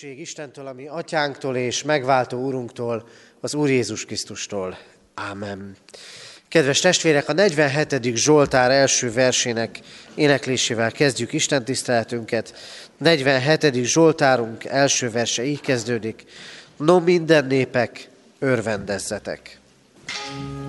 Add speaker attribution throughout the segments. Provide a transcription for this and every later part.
Speaker 1: Békesség Istentől, ami atyánktól és megváltó úrunktól, az Úr Jézus Krisztustól. Ámen. Kedves testvérek, a 47. Zsoltár első versének éneklésével kezdjük Isten tiszteletünket. 47. Zsoltárunk első verse így kezdődik. No minden népek, örvendezzetek! thank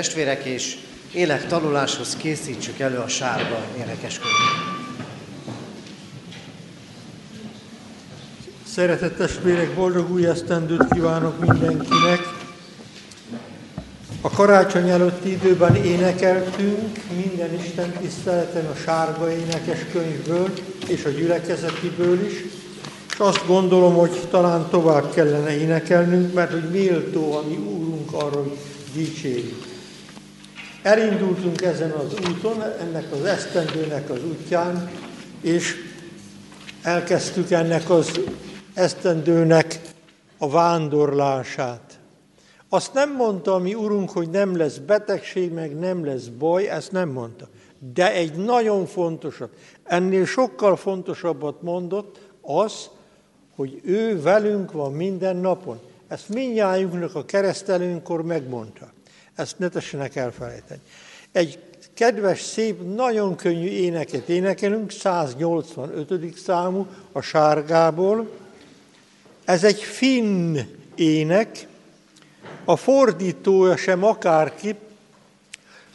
Speaker 1: testvérek, és élek tanuláshoz készítsük elő a sárga énekeskönyvet.
Speaker 2: Szeretett testvérek, boldog új esztendőt kívánok mindenkinek! A karácsony előtti időben énekeltünk minden Isten tiszteleten a sárga énekes könyvből és a gyülekezetiből is, és azt gondolom, hogy talán tovább kellene énekelnünk, mert hogy méltó a mi Úrunk arra, hogy dicsérjük. Elindultunk ezen az úton, ennek az esztendőnek az útján, és elkezdtük ennek az esztendőnek a vándorlását. Azt nem mondta a mi Urunk, hogy nem lesz betegség, meg nem lesz baj, ezt nem mondta. De egy nagyon fontosat, ennél sokkal fontosabbat mondott, az, hogy ő velünk van minden napon. Ezt mindnyájunknak a keresztelőnkor megmondta. Ezt ne tessenek elfelejteni. Egy kedves, szép, nagyon könnyű éneket énekelünk, 185. számú a sárgából. Ez egy finn ének, a fordítója sem akárki,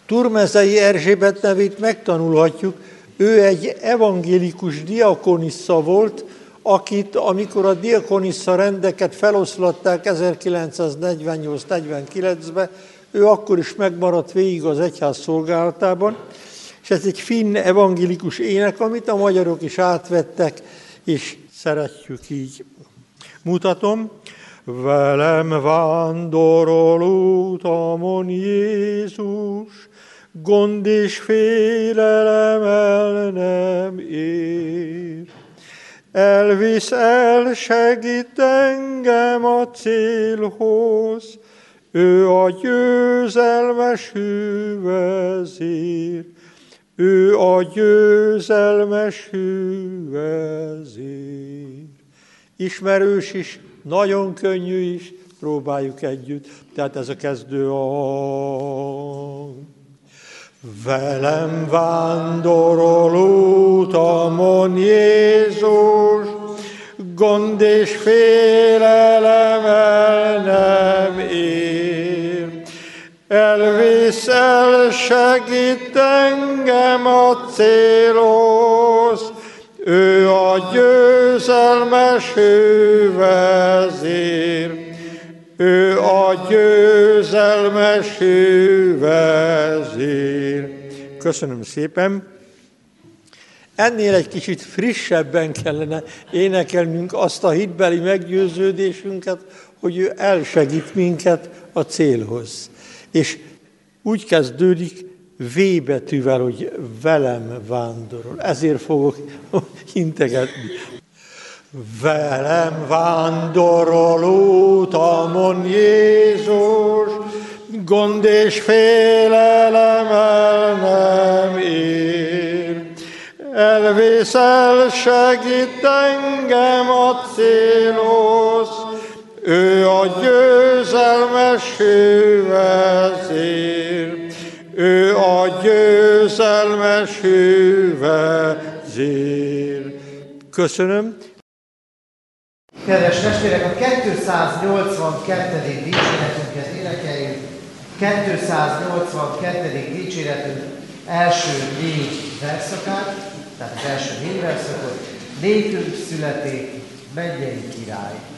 Speaker 2: Turmezei Erzsébet nevét megtanulhatjuk, ő egy evangélikus diakonissza volt, akit, amikor a diakonissza rendeket feloszlatták 1948-49-ben, ő akkor is megmaradt végig az egyház szolgálatában, és ez egy finn evangélikus ének, amit a magyarok is átvettek, és szeretjük így. Mutatom. Velem vándorol utamon Jézus, gond és félelem el nem ér. Elvisz el, engem a célhoz, ő a győzelmes hűvezér, ő a győzelmes hűvezér. Ismerős is, nagyon könnyű is, próbáljuk együtt. Tehát ez a kezdő a... Velem vándorol utamon Jézus, gond és félelem el nem ér. Elvészel, segít engem a célhoz, ő a győzelmes hővezér. Ő a győzelmes hővezér. Köszönöm szépen! Ennél egy kicsit frissebben kellene énekelnünk azt a hitbeli meggyőződésünket, hogy ő elsegít minket a célhoz. És úgy kezdődik V betűvel, hogy velem vándorol. Ezért fogok integetni. Velem vándorol utamon Jézus, gond és félelem el nem ér. Elvészel, segít engem a célhoz, ő a győzelmes hővezér, ő a győzelmes hővezér. Köszönöm.
Speaker 1: Kedves testvérek, a 282. dicséretünket énekeljük. 282. dicséretünk első négy verszakát, tehát az első négy verszakot. Nékünk születik mennyei király.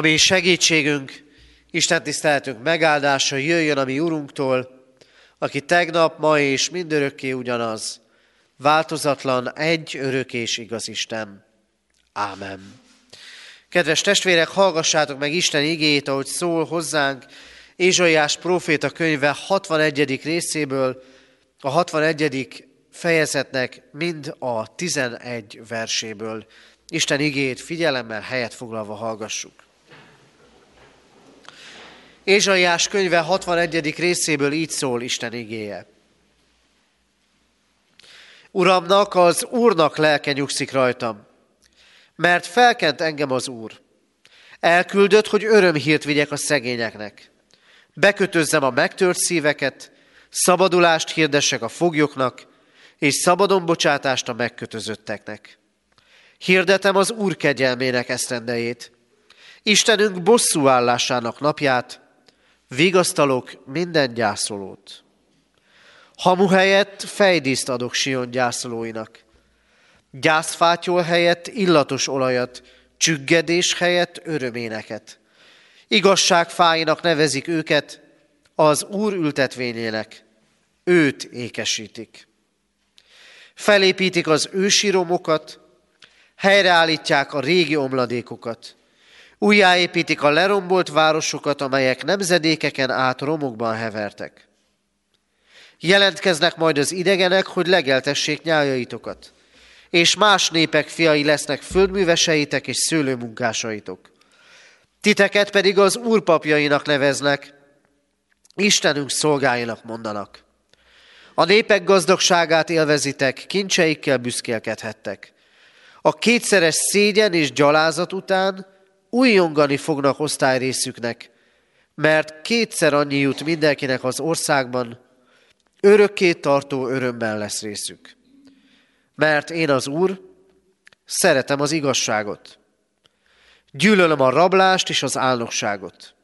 Speaker 1: Ami segítségünk, Isten tiszteletünk megáldása jöjjön a mi Urunktól, aki tegnap, ma és mindörökké ugyanaz, változatlan, egy örök és igaz Isten. Ámen. Kedves testvérek, hallgassátok meg Isten igét, ahogy szól hozzánk Ézsaiás próféta könyve 61. részéből, a 61. fejezetnek mind a 11 verséből. Isten igét figyelemmel helyet foglalva hallgassuk. Ézsaiás könyve 61. részéből így szól Isten igéje. Uramnak, az Úrnak lelke nyugszik rajtam, mert felkent engem az Úr. Elküldött, hogy örömhírt vigyek a szegényeknek. Bekötözzem a megtört szíveket, szabadulást hirdessek a foglyoknak, és szabadon bocsátást a megkötözötteknek. Hirdetem az Úr kegyelmének esztendejét, Istenünk bosszúállásának napját, Vigasztalok minden gyászolót. Hamu helyett fejdíszt adok Sion gyászolóinak. Gyászfátyol helyett illatos olajat, csüggedés helyett öröméneket. Igazság fáinak nevezik őket, az Úr ültetvényének. Őt ékesítik. Felépítik az ősi romokat, helyreállítják a régi omladékokat. Újjáépítik a lerombolt városokat, amelyek nemzedékeken át romokban hevertek. Jelentkeznek majd az idegenek, hogy legeltessék nyájaitokat, és más népek fiai lesznek földműveseitek és szőlőmunkásaitok. Titeket pedig az úrpapjainak neveznek, Istenünk szolgáinak mondanak. A népek gazdagságát élvezitek, kincseikkel büszkélkedhettek. A kétszeres szégyen és gyalázat után újongani fognak osztályrészüknek, mert kétszer annyi jut mindenkinek az országban, örökké tartó örömben lesz részük. Mert én az Úr, Szeretem az igazságot. Gyűlölöm a rablást és az álnokságot.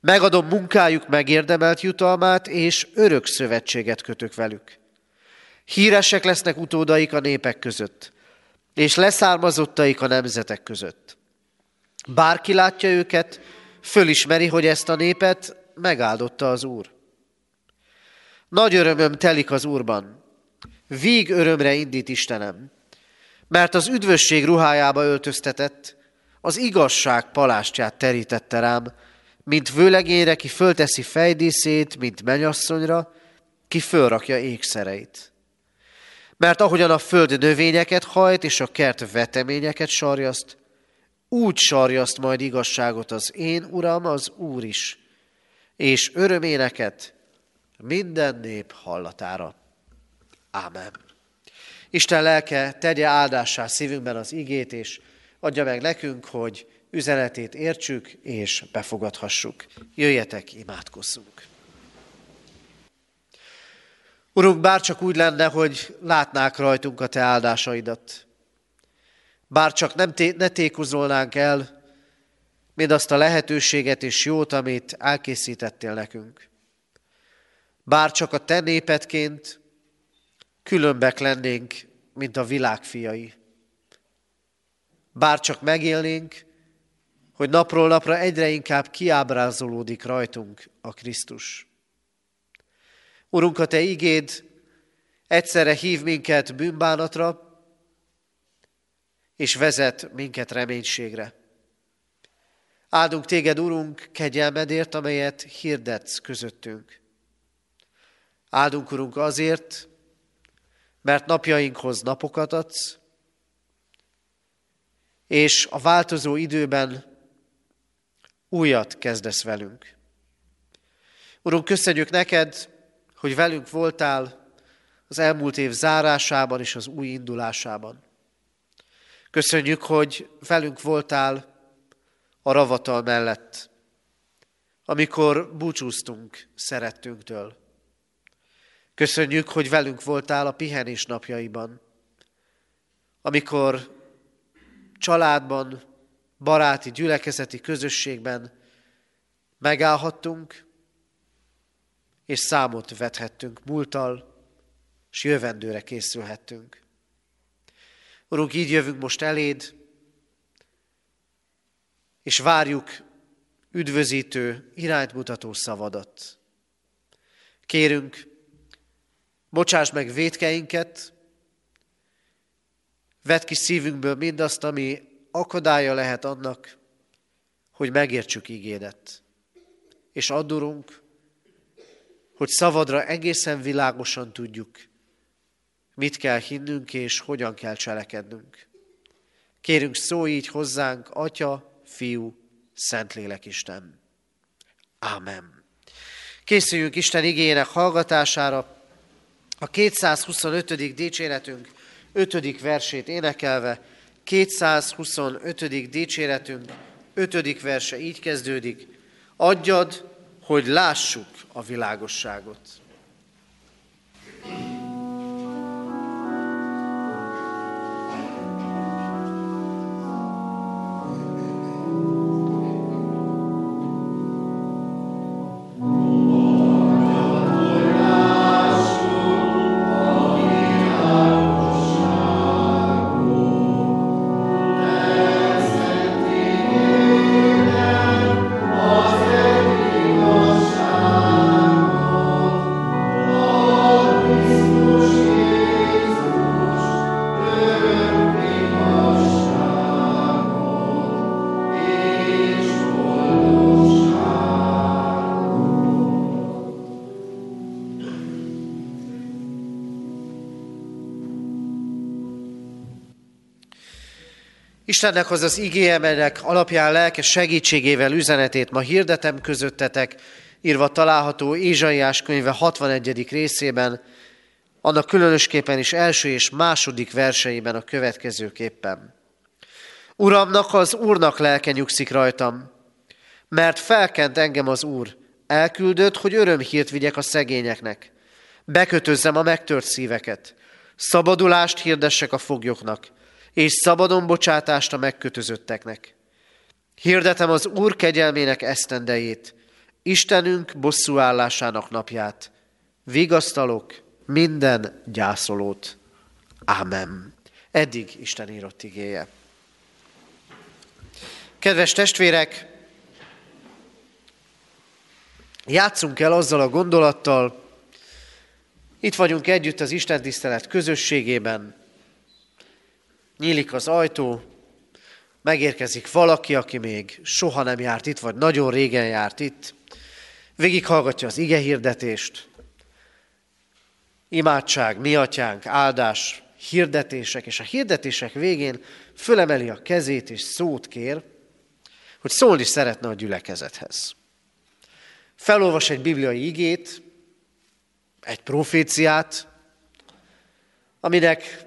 Speaker 1: Megadom munkájuk megérdemelt jutalmát, és örök szövetséget kötök velük. Híresek lesznek utódaik a népek között, és leszármazottaik a nemzetek között. Bárki látja őket, fölismeri, hogy ezt a népet megáldotta az Úr. Nagy örömöm telik az Úrban, víg örömre indít Istenem, mert az üdvösség ruhájába öltöztetett, az igazság palástját terítette rám, mint vőlegényre, ki fölteszi fejdíszét, mint menyasszonyra, ki fölrakja ékszereit. Mert ahogyan a föld növényeket hajt, és a kert veteményeket sarjaszt, úgy sarjaszt majd igazságot az én uram, az Úr is, és öröméneket minden nép hallatára. Ámen. Isten lelke tegye áldássá szívünkben az igét, és adja meg nekünk, hogy üzenetét értsük és befogadhassuk. Jöjjetek, imádkozzunk! Urunk, bár csak úgy lenne, hogy látnák rajtunk a Te áldásaidat, bár csak nem té- ne tékozolnánk el azt a lehetőséget és jót, amit elkészítettél nekünk. Bár csak a Te népedként különbek lennénk, mint a világ fiai. Bár csak megélnénk, hogy napról napra egyre inkább kiábrázolódik rajtunk a Krisztus. Urunk, a Te igéd egyszerre hív minket bűnbánatra, és vezet minket reménységre. Áldunk Téged, Urunk, kegyelmedért, amelyet hirdetsz közöttünk. Áldunk, Urunk, azért, mert napjainkhoz napokat adsz, és a változó időben újat kezdesz velünk. Urunk, köszönjük neked, hogy velünk voltál az elmúlt év zárásában és az új indulásában. Köszönjük, hogy velünk voltál a ravatal mellett, amikor búcsúztunk szerettünktől. Köszönjük, hogy velünk voltál a pihenés napjaiban, amikor családban, baráti, gyülekezeti közösségben megállhattunk, és számot vethettünk múltal, és jövendőre készülhettünk. Urunk, így jövünk most eléd, és várjuk üdvözítő, iránymutató szavadat. Kérünk, bocsáss meg védkeinket, vedd ki szívünkből mindazt, ami akadálya lehet annak, hogy megértsük ígédet. És addurunk, hogy szavadra egészen világosan tudjuk, mit kell hinnünk és hogyan kell cselekednünk. Kérünk szó így hozzánk, Atya, Fiú, Szentlélek Isten. Ámen. Készüljünk Isten igényének hallgatására. A 225. dicséretünk 5. versét énekelve, 225. dicséretünk 5. verse így kezdődik. Adjad, hogy lássuk a világosságot. Istennek az az igéjemenek alapján lelkes segítségével üzenetét ma hirdetem közöttetek, írva található Ézsaiás könyve 61. részében, annak különösképpen is első és második verseiben a következőképpen. Uramnak, az Úrnak lelke nyugszik rajtam, mert felkent engem az Úr, elküldött, hogy örömhírt vigyek a szegényeknek, bekötözzem a megtört szíveket, szabadulást hirdessek a foglyoknak, és szabadon bocsátást a megkötözötteknek. Hirdetem az Úr kegyelmének esztendejét, Istenünk bosszúállásának napját. Vigasztalok minden gyászolót. Amen. Eddig Isten írott igéje. Kedves testvérek, játszunk el azzal a gondolattal, itt vagyunk együtt az Isten tisztelet közösségében, nyílik az ajtó, megérkezik valaki, aki még soha nem járt itt, vagy nagyon régen járt itt, végighallgatja az ige hirdetést, imádság, mi atyánk, áldás, hirdetések, és a hirdetések végén fölemeli a kezét és szót kér, hogy szólni szeretne a gyülekezethez. Felolvas egy bibliai igét, egy proféciát, aminek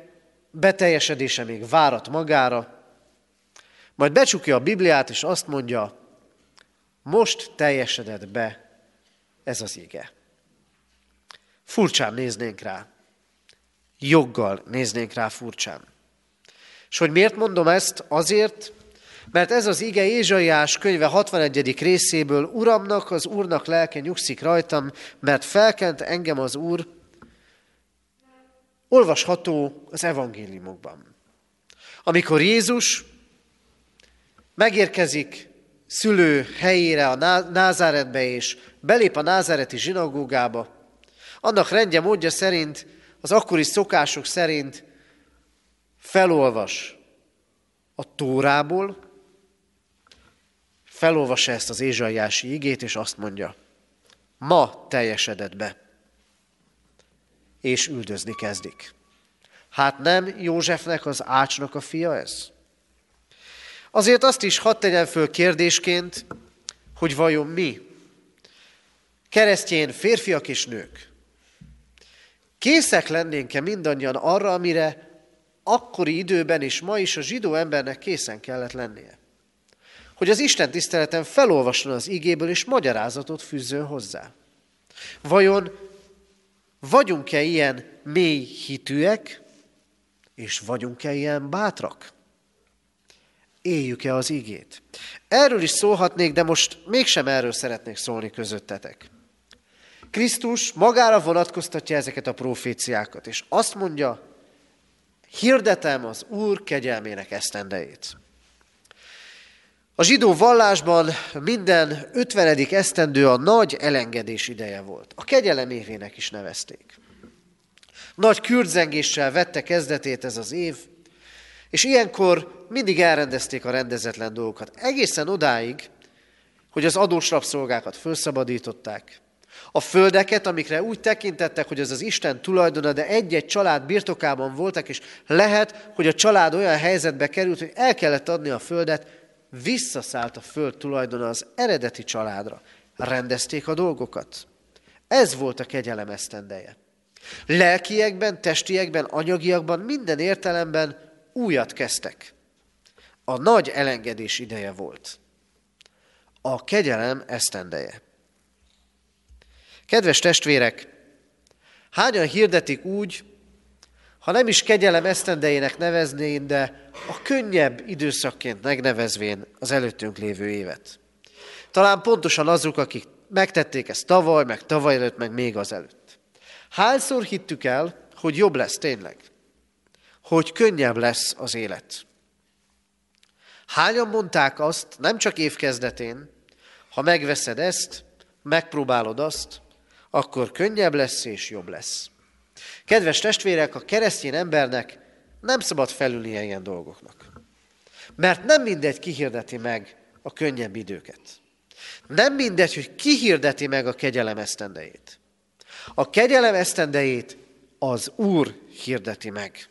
Speaker 1: beteljesedése még várat magára, majd becsukja a Bibliát, és azt mondja, most teljesedett be ez az ige. Furcsán néznénk rá. Joggal néznénk rá furcsán. És hogy miért mondom ezt? Azért, mert ez az ige Ézsaiás könyve 61. részéből Uramnak, az Úrnak lelke nyugszik rajtam, mert felkent engem az Úr, olvasható az evangéliumokban. Amikor Jézus megérkezik szülő helyére, a Názáretbe, és belép a názáreti zsinagógába, annak rendje módja szerint, az akkori szokások szerint felolvas a Tórából, felolvassa ezt az ézsaiási igét, és azt mondja, ma teljesedett be, és üldözni kezdik. Hát nem Józsefnek, az ácsnak a fia ez? Azért azt is hadd tegyen föl kérdésként, hogy vajon mi, keresztjén férfiak és nők, készek lennénk-e mindannyian arra, amire akkori időben és ma is a zsidó embernek készen kellett lennie? Hogy az Isten tiszteleten felolvasson az igéből és magyarázatot fűzzön hozzá. Vajon vagyunk-e ilyen mély hitűek, és vagyunk-e ilyen bátrak? Éljük-e az igét? Erről is szólhatnék, de most mégsem erről szeretnék szólni közöttetek. Krisztus magára vonatkoztatja ezeket a proféciákat, és azt mondja, hirdetem az Úr kegyelmének esztendejét. A zsidó vallásban minden 50. esztendő a nagy elengedés ideje volt. A kegyelem évének is nevezték. Nagy kürdzengéssel vette kezdetét ez az év, és ilyenkor mindig elrendezték a rendezetlen dolgokat. Egészen odáig, hogy az adós rabszolgákat felszabadították, a földeket, amikre úgy tekintettek, hogy ez az Isten tulajdona, de egy-egy család birtokában voltak, és lehet, hogy a család olyan helyzetbe került, hogy el kellett adni a földet, visszaszállt a föld tulajdona az eredeti családra. Rendezték a dolgokat. Ez volt a kegyelem esztendeje. Lelkiekben, testiekben, anyagiakban, minden értelemben újat kezdtek. A nagy elengedés ideje volt. A kegyelem esztendeje. Kedves testvérek, hányan hirdetik úgy, ha nem is kegyelem esztendejének neveznén, de a könnyebb időszakként megnevezvén az előttünk lévő évet. Talán pontosan azok, akik megtették ezt tavaly, meg tavaly előtt, meg még az előtt. Hányszor hittük el, hogy jobb lesz tényleg? Hogy könnyebb lesz az élet? Hányan mondták azt, nem csak évkezdetén, ha megveszed ezt, megpróbálod azt, akkor könnyebb lesz és jobb lesz. Kedves testvérek, a keresztény embernek nem szabad felülnie ilyen dolgoknak. Mert nem mindegy kihirdeti meg a könnyebb időket. Nem mindegy, hogy kihirdeti meg a kegyelem esztendejét. A kegyelem esztendejét az Úr hirdeti meg.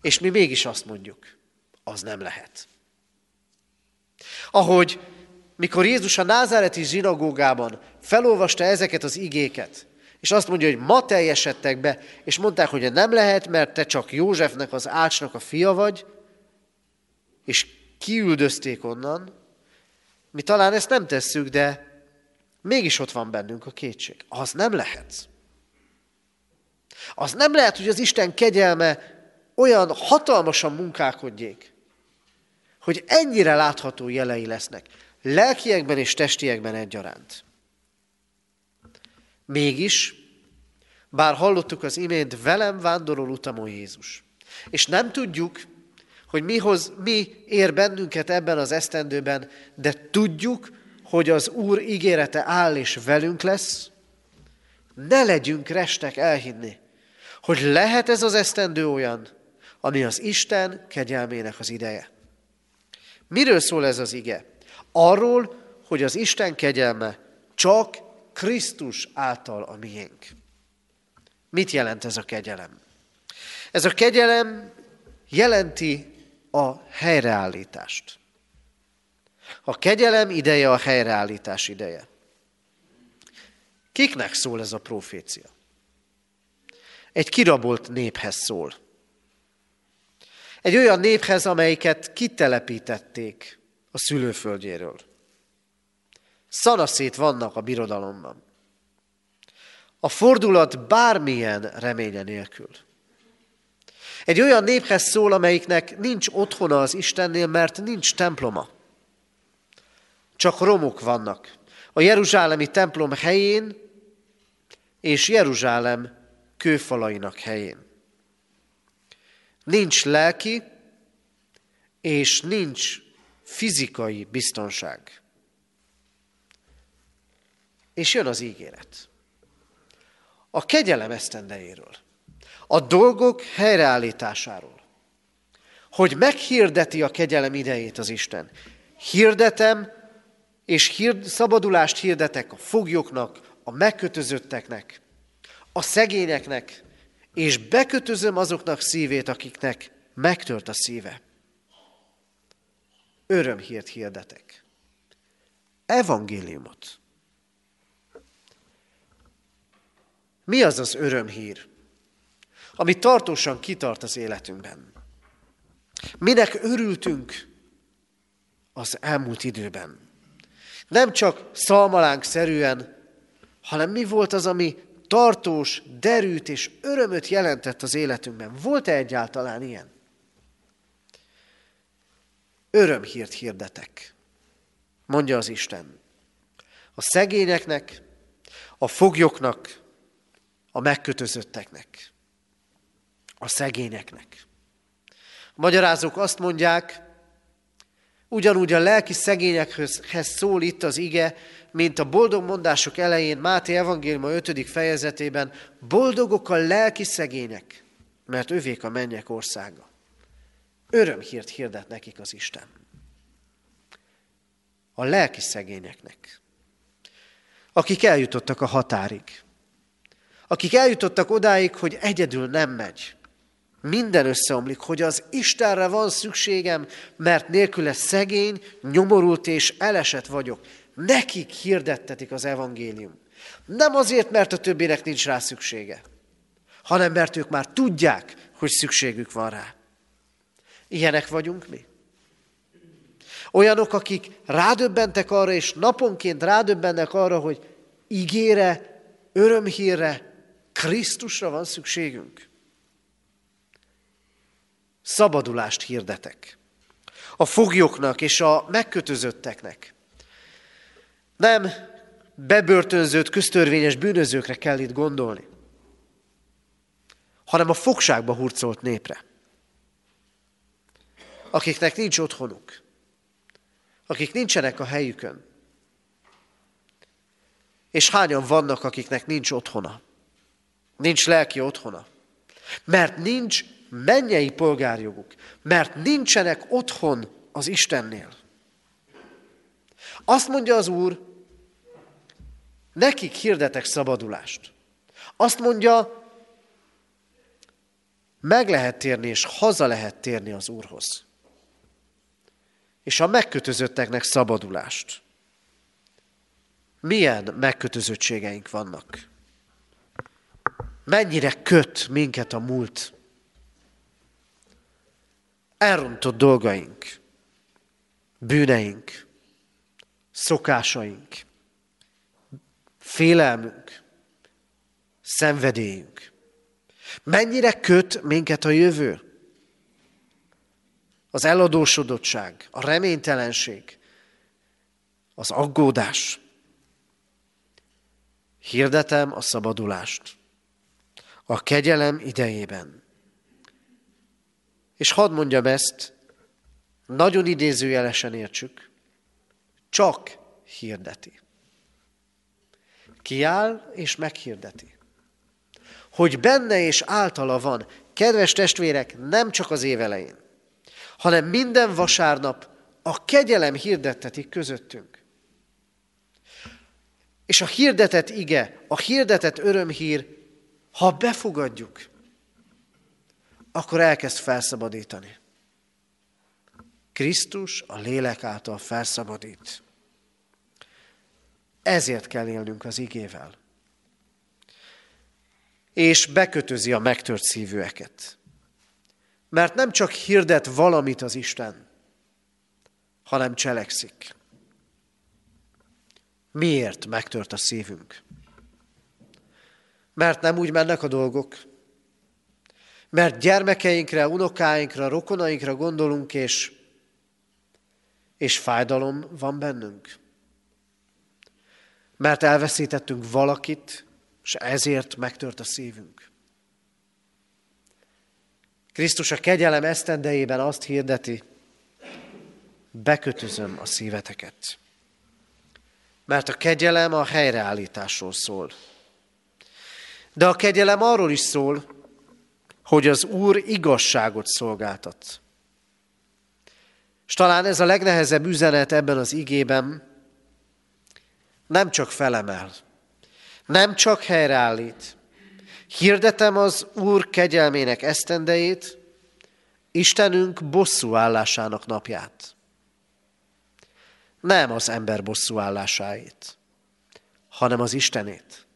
Speaker 1: És mi mégis azt mondjuk, az nem lehet. Ahogy mikor Jézus a názáreti zsinagógában felolvasta ezeket az igéket, és azt mondja, hogy ma teljesedtek be, és mondták, hogy nem lehet, mert te csak Józsefnek, az ácsnak a fia vagy, és kiüldözték onnan. Mi talán ezt nem tesszük, de mégis ott van bennünk a kétség. Az nem lehet. Az nem lehet, hogy az Isten kegyelme olyan hatalmasan munkálkodjék, hogy ennyire látható jelei lesznek, lelkiekben és testiekben egyaránt. Mégis, bár hallottuk az imént, velem vándorol utamon Jézus. És nem tudjuk, hogy mihoz, mi ér bennünket ebben az esztendőben, de tudjuk, hogy az Úr ígérete áll és velünk lesz, ne legyünk restek elhinni, hogy lehet ez az esztendő olyan, ami az Isten kegyelmének az ideje. Miről szól ez az ige? Arról, hogy az Isten kegyelme csak Krisztus által a miénk. Mit jelent ez a kegyelem? Ez a kegyelem jelenti a helyreállítást. A kegyelem ideje a helyreállítás ideje. Kiknek szól ez a profécia? Egy kirabolt néphez szól. Egy olyan néphez, amelyiket kitelepítették a szülőföldjéről. Szanaszét vannak a birodalomban. A fordulat bármilyen reménye nélkül. Egy olyan néphez szól, amelyiknek nincs otthona az Istennél, mert nincs temploma. Csak romok vannak. A Jeruzsálemi templom helyén és Jeruzsálem kőfalainak helyén. Nincs lelki és nincs fizikai biztonság. És jön az ígéret. A kegyelem esztendejéről a dolgok helyreállításáról. Hogy meghirdeti a kegyelem idejét az Isten. Hirdetem, és hird, szabadulást hirdetek a foglyoknak, a megkötözötteknek, a szegényeknek, és bekötözöm azoknak szívét, akiknek megtört a szíve. Örömhírt hirdetek. Evangéliumot. Mi az az örömhír? ami tartósan kitart az életünkben. Minek örültünk az elmúlt időben. Nem csak szalmalánk szerűen, hanem mi volt az, ami tartós, derűt és örömöt jelentett az életünkben. Volt-e egyáltalán ilyen? Örömhírt hirdetek, mondja az Isten. A szegényeknek, a foglyoknak, a megkötözötteknek a szegényeknek. A magyarázók azt mondják, ugyanúgy a lelki szegényekhez szól itt az ige, mint a boldog mondások elején Máté evangélium 5. fejezetében, boldogok a lelki szegények, mert övék a mennyek országa. Örömhírt hirdet nekik az Isten. A lelki szegényeknek, akik eljutottak a határig, akik eljutottak odáig, hogy egyedül nem megy, minden összeomlik, hogy az Istenre van szükségem, mert nélküle szegény, nyomorult és elesett vagyok. Nekik hirdettetik az evangélium. Nem azért, mert a többinek nincs rá szüksége, hanem mert ők már tudják, hogy szükségük van rá. Ilyenek vagyunk mi. Olyanok, akik rádöbbentek arra, és naponként rádöbbennek arra, hogy ígére, örömhírre, Krisztusra van szükségünk szabadulást hirdetek. A foglyoknak és a megkötözötteknek. Nem bebörtönzött, köztörvényes bűnözőkre kell itt gondolni, hanem a fogságba hurcolt népre, akiknek nincs otthonuk, akik nincsenek a helyükön. És hányan vannak, akiknek nincs otthona, nincs lelki otthona, mert nincs mennyei polgárjoguk, mert nincsenek otthon az Istennél. Azt mondja az Úr, nekik hirdetek szabadulást. Azt mondja, meg lehet térni, és haza lehet térni az Úrhoz. És a megkötözötteknek szabadulást. Milyen megkötözöttségeink vannak? Mennyire köt minket a múlt? elrontott dolgaink, bűneink, szokásaink, félelmünk, szenvedélyünk. Mennyire köt minket a jövő? az eladósodottság, a reménytelenség, az aggódás. Hirdetem a szabadulást a kegyelem idejében. És hadd mondjam ezt, nagyon idézőjelesen értsük, csak hirdeti. Kiáll és meghirdeti. Hogy benne és általa van, kedves testvérek, nem csak az évelején, hanem minden vasárnap a kegyelem hirdettetik közöttünk. És a hirdetett ige, a hirdetett örömhír, ha befogadjuk, akkor elkezd felszabadítani. Krisztus a lélek által felszabadít. Ezért kell élnünk az igével. És bekötözi a megtört szívűeket. Mert nem csak hirdet valamit az Isten, hanem cselekszik. Miért megtört a szívünk? Mert nem úgy mennek a dolgok. Mert gyermekeinkre, unokáinkra, rokonainkra gondolunk, és, és fájdalom van bennünk. Mert elveszítettünk valakit, és ezért megtört a szívünk. Krisztus a kegyelem esztendejében azt hirdeti, bekötözöm a szíveteket. Mert a kegyelem a helyreállításról szól. De a kegyelem arról is szól, hogy az Úr igazságot szolgáltat. És talán ez a legnehezebb üzenet ebben az igében, nem csak felemel, nem csak helyreállít. Hirdetem az Úr kegyelmének esztendejét, Istenünk bosszú állásának napját. Nem az ember bosszú állásáit, hanem az Istenét.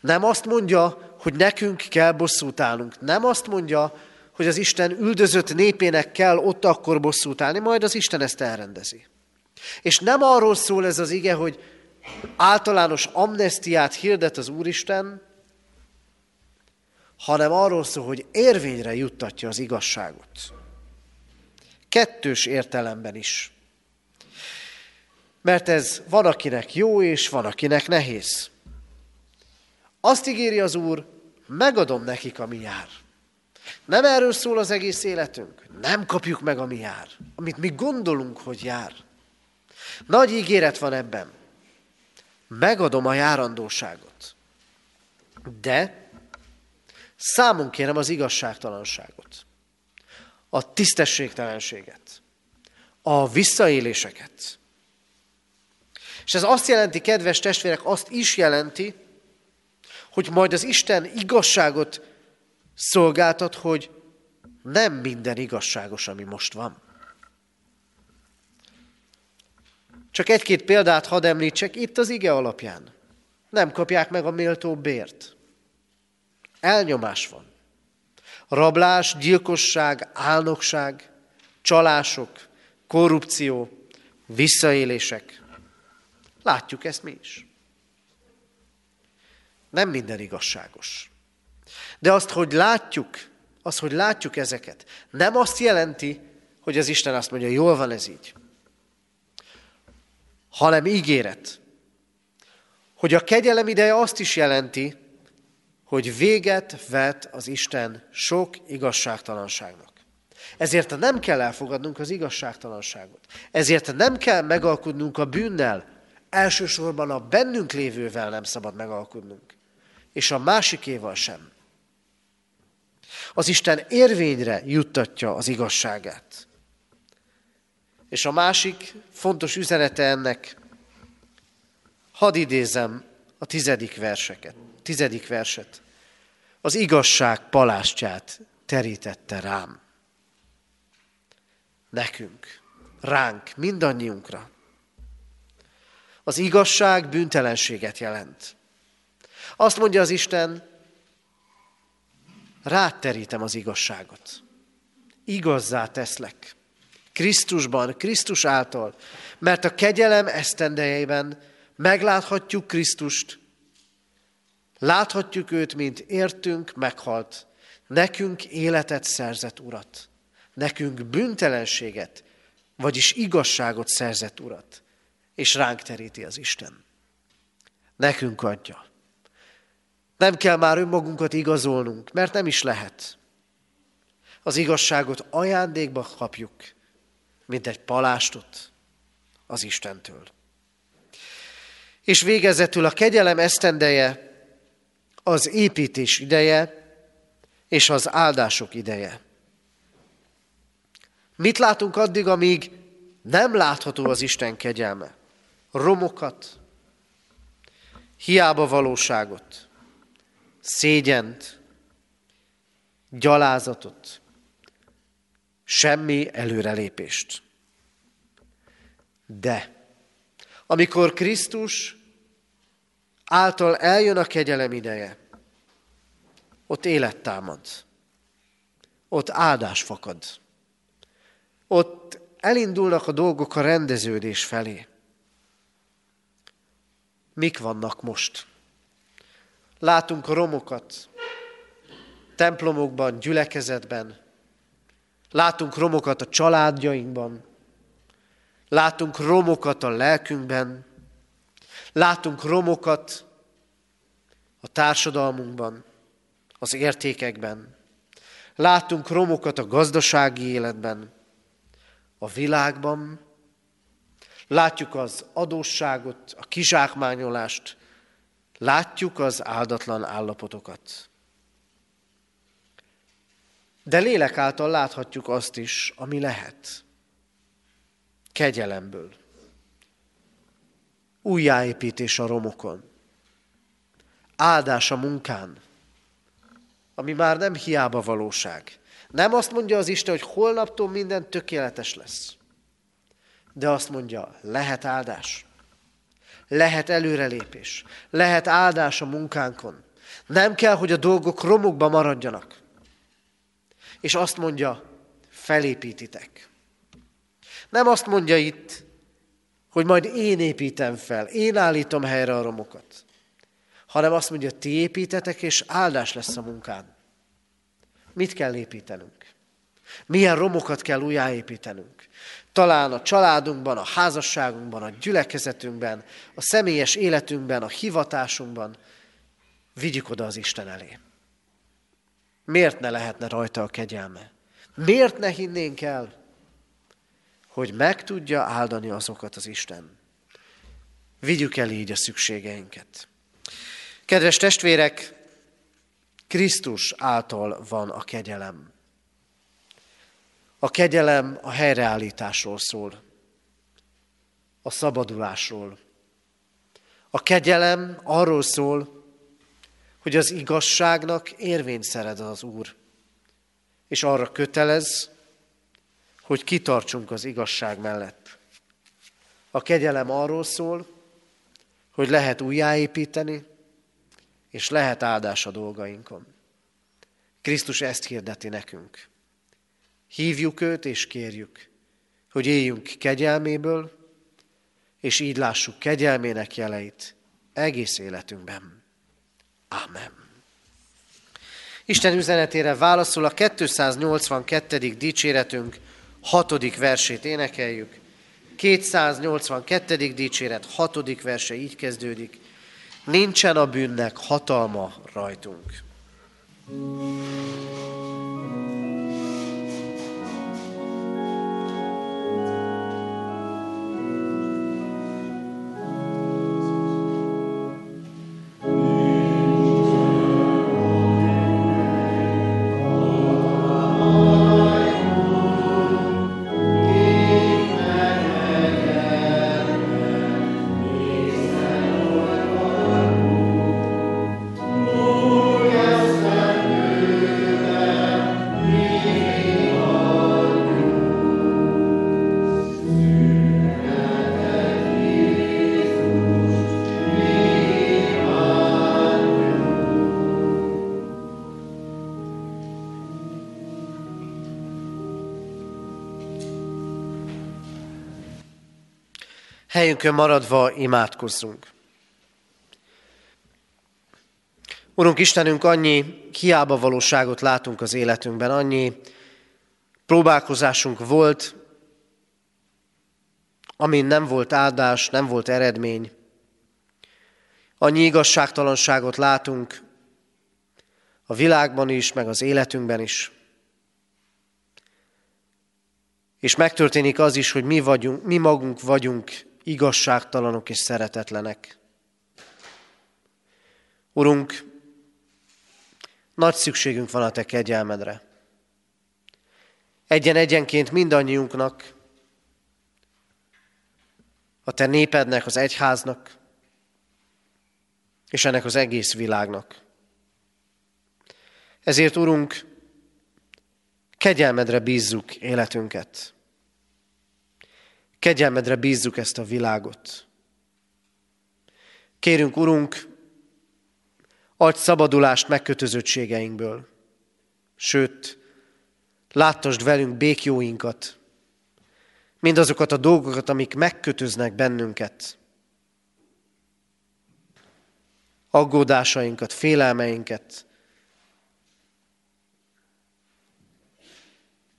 Speaker 1: Nem azt mondja, hogy nekünk kell bosszút állnunk. Nem azt mondja, hogy az Isten üldözött népének kell ott akkor bosszút állni, majd az Isten ezt elrendezi. És nem arról szól ez az ige, hogy általános amnestiát hirdet az Úristen, hanem arról szól, hogy érvényre juttatja az igazságot. Kettős értelemben is. Mert ez van, akinek jó, és van, akinek nehéz. Azt ígéri az Úr, megadom nekik, ami jár. Nem erről szól az egész életünk. Nem kapjuk meg, ami jár. Amit mi gondolunk, hogy jár. Nagy ígéret van ebben. Megadom a járandóságot. De számon kérem az igazságtalanságot. A tisztességtelenséget. A visszaéléseket. És ez azt jelenti, kedves testvérek, azt is jelenti, hogy majd az Isten igazságot szolgáltat, hogy nem minden igazságos, ami most van. Csak egy-két példát hadd említsek itt az ige alapján. Nem kapják meg a méltó bért. Elnyomás van. Rablás, gyilkosság, álnokság, csalások, korrupció, visszaélések. Látjuk ezt mi is. Nem minden igazságos. De azt, hogy látjuk, az, hogy látjuk ezeket, nem azt jelenti, hogy az Isten azt mondja, jól van ez így. Hanem ígéret. Hogy a kegyelem ideje azt is jelenti, hogy véget vet az Isten sok igazságtalanságnak. Ezért nem kell elfogadnunk az igazságtalanságot. Ezért nem kell megalkudnunk a bűnnel. Elsősorban a bennünk lévővel nem szabad megalkudnunk és a másikéval sem. Az Isten érvényre juttatja az igazságát. És a másik fontos üzenete ennek, hadd idézem a tizedik verseket, tizedik verset. Az igazság palástját terítette rám. Nekünk, ránk, mindannyiunkra. Az igazság bűntelenséget jelent. Azt mondja az Isten, ráterítem az igazságot. Igazzá teszlek. Krisztusban, Krisztus által. Mert a kegyelem esztendejében megláthatjuk Krisztust, láthatjuk őt, mint értünk, meghalt, nekünk életet szerzett urat. nekünk büntelenséget, vagyis igazságot szerzett urat, és ránk teríti az Isten. Nekünk adja. Nem kell már önmagunkat igazolnunk, mert nem is lehet. Az igazságot ajándékba kapjuk, mint egy palástot az Istentől. És végezetül a kegyelem esztendeje, az építés ideje és az áldások ideje. Mit látunk addig, amíg nem látható az Isten kegyelme? Romokat, hiába valóságot, szégyent, gyalázatot, semmi előrelépést. De amikor Krisztus által eljön a kegyelem ideje, ott élet támad, ott áldás fakad, ott elindulnak a dolgok a rendeződés felé. Mik vannak most? Látunk romokat, templomokban, gyülekezetben, látunk romokat a családjainkban, látunk romokat a lelkünkben, látunk romokat a társadalmunkban, az értékekben, látunk romokat a gazdasági életben, a világban, látjuk az adósságot, a kizsákmányolást, látjuk az áldatlan állapotokat. De lélek által láthatjuk azt is, ami lehet. Kegyelemből. Újjáépítés a romokon. Áldás a munkán, ami már nem hiába valóság. Nem azt mondja az Isten, hogy holnaptól minden tökéletes lesz. De azt mondja, lehet áldás. Lehet előrelépés. Lehet áldás a munkánkon. Nem kell, hogy a dolgok romokba maradjanak. És azt mondja, felépítitek. Nem azt mondja itt, hogy majd én építem fel, én állítom helyre a romokat, hanem azt mondja, ti építetek, és áldás lesz a munkán. Mit kell építenünk? Milyen romokat kell újjáépítenünk? Talán a családunkban, a házasságunkban, a gyülekezetünkben, a személyes életünkben, a hivatásunkban. Vigyük oda az Isten elé. Miért ne lehetne rajta a kegyelme? Miért ne hinnénk el, hogy meg tudja áldani azokat az Isten? Vigyük el így a szükségeinket. Kedves testvérek, Krisztus által van a kegyelem. A kegyelem a helyreállításról szól, a szabadulásról. A kegyelem arról szól, hogy az igazságnak érvényt szered az Úr, és arra kötelez, hogy kitartsunk az igazság mellett. A kegyelem arról szól, hogy lehet újjáépíteni, és lehet áldás a dolgainkon. Krisztus ezt hirdeti nekünk. Hívjuk őt és kérjük, hogy éljünk kegyelméből, és így lássuk kegyelmének jeleit egész életünkben. Amen. Isten üzenetére válaszol a 282. dicséretünk hatodik versét énekeljük. 282. dicséret hatodik verse így kezdődik nincsen a bűnnek hatalma rajtunk. Helyünkön maradva imádkozzunk. Urunk Istenünk, annyi hiába valóságot látunk az életünkben, annyi próbálkozásunk volt, amin nem volt áldás, nem volt eredmény. Annyi igazságtalanságot látunk a világban is, meg az életünkben is. És megtörténik az is, hogy mi, vagyunk, mi magunk vagyunk igazságtalanok és szeretetlenek. Urunk, nagy szükségünk van a Te kegyelmedre. Egyen-egyenként mindannyiunknak, a Te népednek, az egyháznak, és ennek az egész világnak. Ezért, Urunk, kegyelmedre bízzuk életünket. Kegyelmedre bízzuk ezt a világot. Kérünk, Urunk, adj szabadulást megkötözöttségeinkből. Sőt, láttasd velünk békjóinkat, mindazokat a dolgokat, amik megkötöznek bennünket. Aggódásainkat, félelmeinket.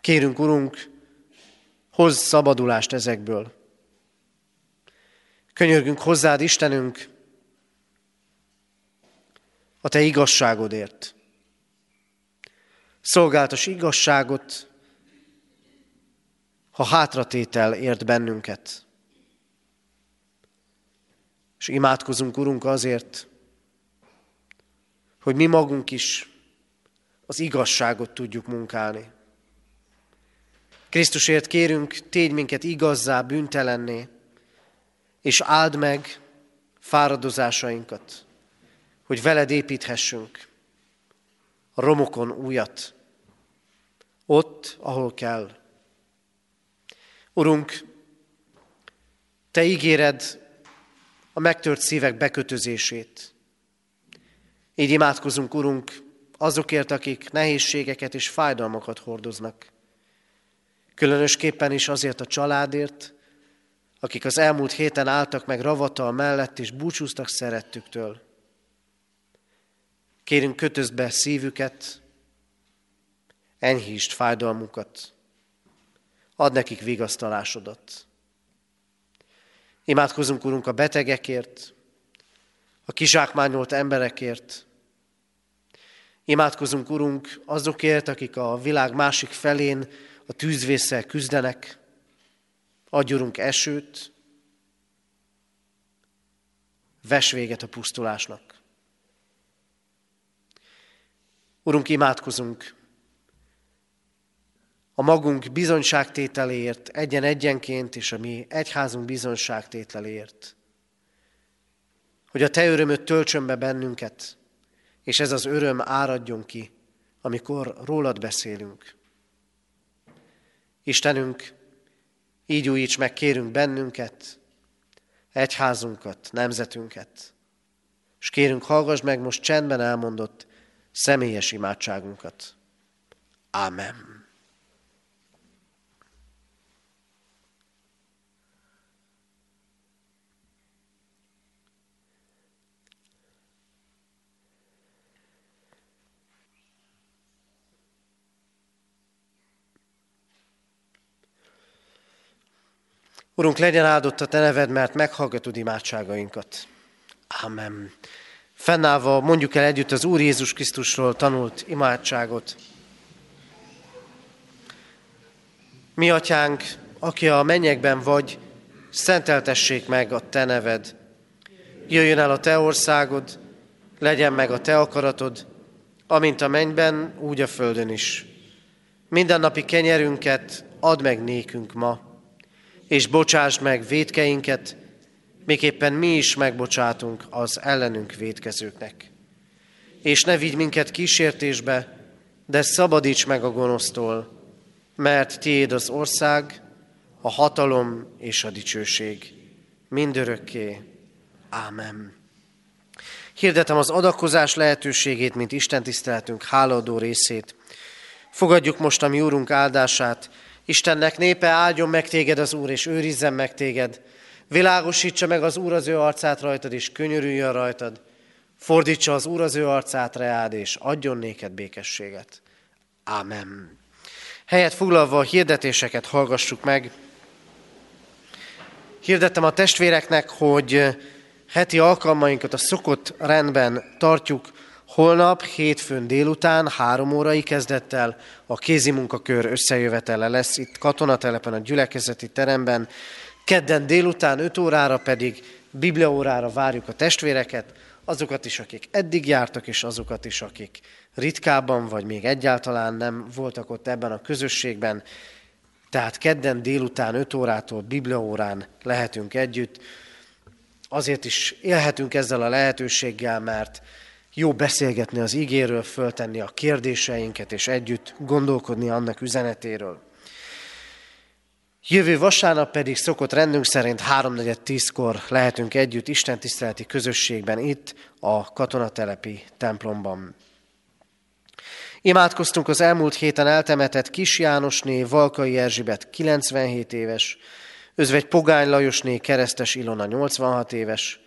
Speaker 1: Kérünk, Urunk, hozz szabadulást ezekből. Könyörgünk hozzád, Istenünk, a Te igazságodért. Szolgáltas igazságot, ha hátratétel ért bennünket. És imádkozunk, Urunk, azért, hogy mi magunk is az igazságot tudjuk munkálni. Krisztusért kérünk, tégy minket igazzá, büntelenné, és áld meg fáradozásainkat, hogy veled építhessünk a romokon újat, ott, ahol kell. Urunk, Te ígéred a megtört szívek bekötözését. Így imádkozunk, Urunk, azokért, akik nehézségeket és fájdalmakat hordoznak. Különösképpen is azért a családért, akik az elmúlt héten álltak meg ravatal mellett és búcsúztak szerettüktől. Kérünk, kötözd be szívüket, enyhítsd fájdalmukat, add nekik vigasztalásodat. Imádkozunk, Urunk, a betegekért, a kizsákmányolt emberekért. Imádkozunk, Urunk, azokért, akik a világ másik felén a tűzvészsel küzdenek. Adj, Urunk, esőt, ves véget a pusztulásnak. Urunk, imádkozunk a magunk bizonyságtételéért, egyen-egyenként, és a mi egyházunk bizonyságtételéért. Hogy a Te örömöt töltsön be bennünket, és ez az öröm áradjon ki, amikor rólad beszélünk. Istenünk, így újíts meg, kérünk bennünket, egyházunkat, nemzetünket, és kérünk, hallgass meg most csendben elmondott személyes imádságunkat. Amen. Urunk, legyen áldott a Te neved, mert meghallgatod imádságainkat. Amen. Fennállva mondjuk el együtt az Úr Jézus Krisztusról tanult imádságot. Mi, Atyánk, aki a mennyekben vagy, szenteltessék meg a Te neved. Jöjjön el a Te országod, legyen meg a Te akaratod, amint a mennyben, úgy a földön is. Mindennapi kenyerünket add meg nékünk ma, és bocsásd meg védkeinket, miképpen mi is megbocsátunk az ellenünk védkezőknek. És ne vigy minket kísértésbe, de szabadíts meg a gonosztól, mert tiéd az ország, a hatalom és a dicsőség mindörökké. Ámen. Hirdetem az adakozás lehetőségét, mint Isten tiszteletünk háladó részét. Fogadjuk most a mi Úrunk áldását, Istennek népe áldjon meg téged az Úr, és őrizzen meg téged. Világosítsa meg az Úr az ő arcát rajtad, és könyörüljön rajtad. Fordítsa az Úr az ő arcát reád, és adjon néked békességet. Amen. Helyet foglalva a hirdetéseket hallgassuk meg. Hirdettem a testvéreknek, hogy heti alkalmainkat a szokott rendben tartjuk. Holnap, hétfőn délután, három órai kezdettel a kézi munkakör összejövetele lesz itt katonatelepen, a gyülekezeti teremben. Kedden délután, öt órára pedig bibliaórára várjuk a testvéreket, azokat is, akik eddig jártak, és azokat is, akik ritkábban, vagy még egyáltalán nem voltak ott ebben a közösségben. Tehát kedden délután 5 órától bibliaórán lehetünk együtt. Azért is élhetünk ezzel a lehetőséggel, mert jó beszélgetni az igéről, föltenni a kérdéseinket, és együtt gondolkodni annak üzenetéről. Jövő vasárnap pedig szokott rendünk szerint 3.4.10-kor lehetünk együtt Isten tiszteleti közösségben itt a katonatelepi templomban. Imádkoztunk az elmúlt héten eltemetett Kis Jánosné, Valkai Erzsibet 97 éves, Özvegy Pogány Lajosné, Keresztes Ilona 86 éves,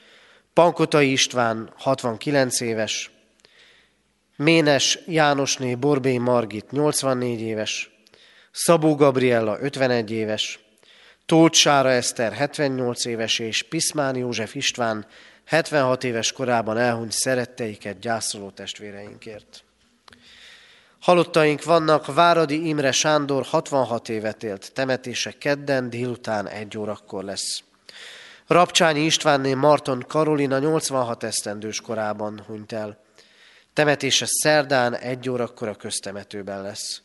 Speaker 1: Pankotai István 69 éves, Ménes Jánosné, Borbély Margit 84 éves, Szabó Gabriella 51 éves, Tóth Sára Eszter 78 éves és Piszmán József István 76 éves korában elhunyt szeretteiket gyászoló testvéreinkért. Halottaink vannak, Váradi Imre Sándor 66 évet élt, temetése kedden délután egy órakor lesz. Rapcsányi Istvánné Marton Karolina 86 esztendős korában hunyt el. Temetése szerdán egy órakor a köztemetőben lesz.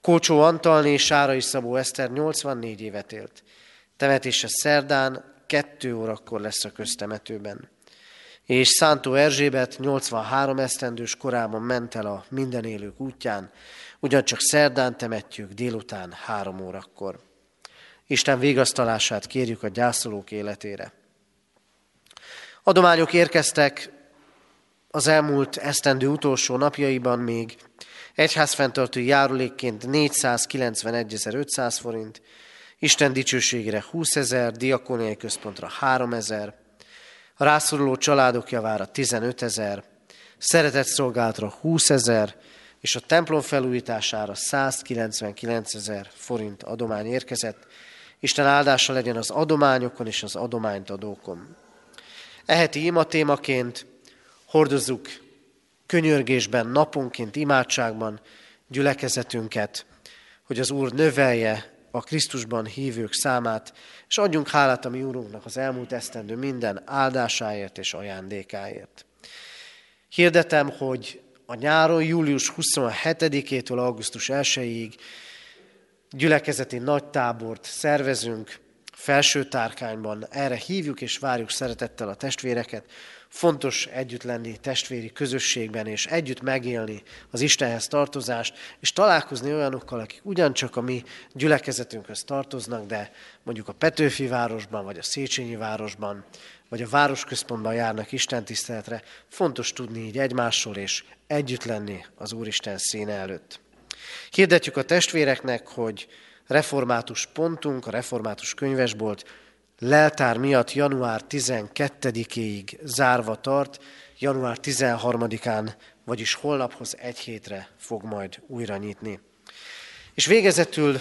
Speaker 1: Kócsó Antalné Sárai Szabó Eszter 84 évet élt. Temetése szerdán kettő órakor lesz a köztemetőben. És Szántó Erzsébet 83 esztendős korában ment el a minden élők útján, ugyancsak szerdán temetjük délután három órakor. Isten végasztalását kérjük a gyászolók életére. Adományok érkeztek az elmúlt esztendő utolsó napjaiban még egyházfenntartó járulékként 491.500 forint, Isten dicsőségére 20 ezer, diakóniai központra 3 ezer, a rászoruló családok javára 15 ezer, szeretett szolgálatra 20 ezer, és a templom felújítására 199 ezer forint adomány érkezett. Isten áldása legyen az adományokon és az adományt adókon. Eheti ima témaként hordozzuk könyörgésben, naponként, imádságban gyülekezetünket, hogy az Úr növelje a Krisztusban hívők számát, és adjunk hálát a mi Úrunknak az elmúlt esztendő minden áldásáért és ajándékáért. Hirdetem, hogy a nyáron július 27-től augusztus 1-ig gyülekezeti nagy tábort szervezünk felső tárkányban. Erre hívjuk és várjuk szeretettel a testvéreket, Fontos együtt lenni testvéri közösségben, és együtt megélni az Istenhez tartozást, és találkozni olyanokkal, akik ugyancsak a mi gyülekezetünkhöz tartoznak, de mondjuk a Petőfi városban, vagy a Széchenyi városban, vagy a városközpontban járnak Isten tiszteletre. Fontos tudni így egymásról, és együtt lenni az Úristen színe előtt. Hirdetjük a testvéreknek, hogy református pontunk, a református könyvesbolt leltár miatt január 12-ig zárva tart, január 13-án, vagyis holnaphoz egy hétre fog majd újra nyitni. És végezetül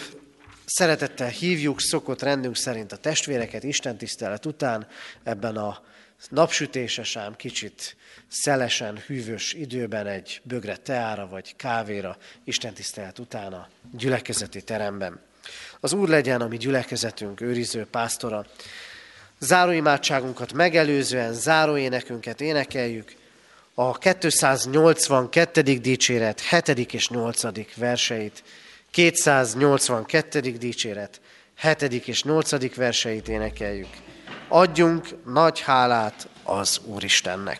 Speaker 1: szeretettel hívjuk szokott rendünk szerint a testvéreket Isten tisztelet után ebben a napsütéses ám kicsit szelesen, hűvös időben egy bögre teára vagy kávéra Isten tisztelet után a gyülekezeti teremben. Az Úr legyen a mi gyülekezetünk őriző pásztora. Záróimádságunkat megelőzően záróénekünket énekeljük. A 282. dicséret 7. és 8. verseit. 282. dicséret 7. és 8. verseit énekeljük. Adjunk nagy hálát az Úristennek.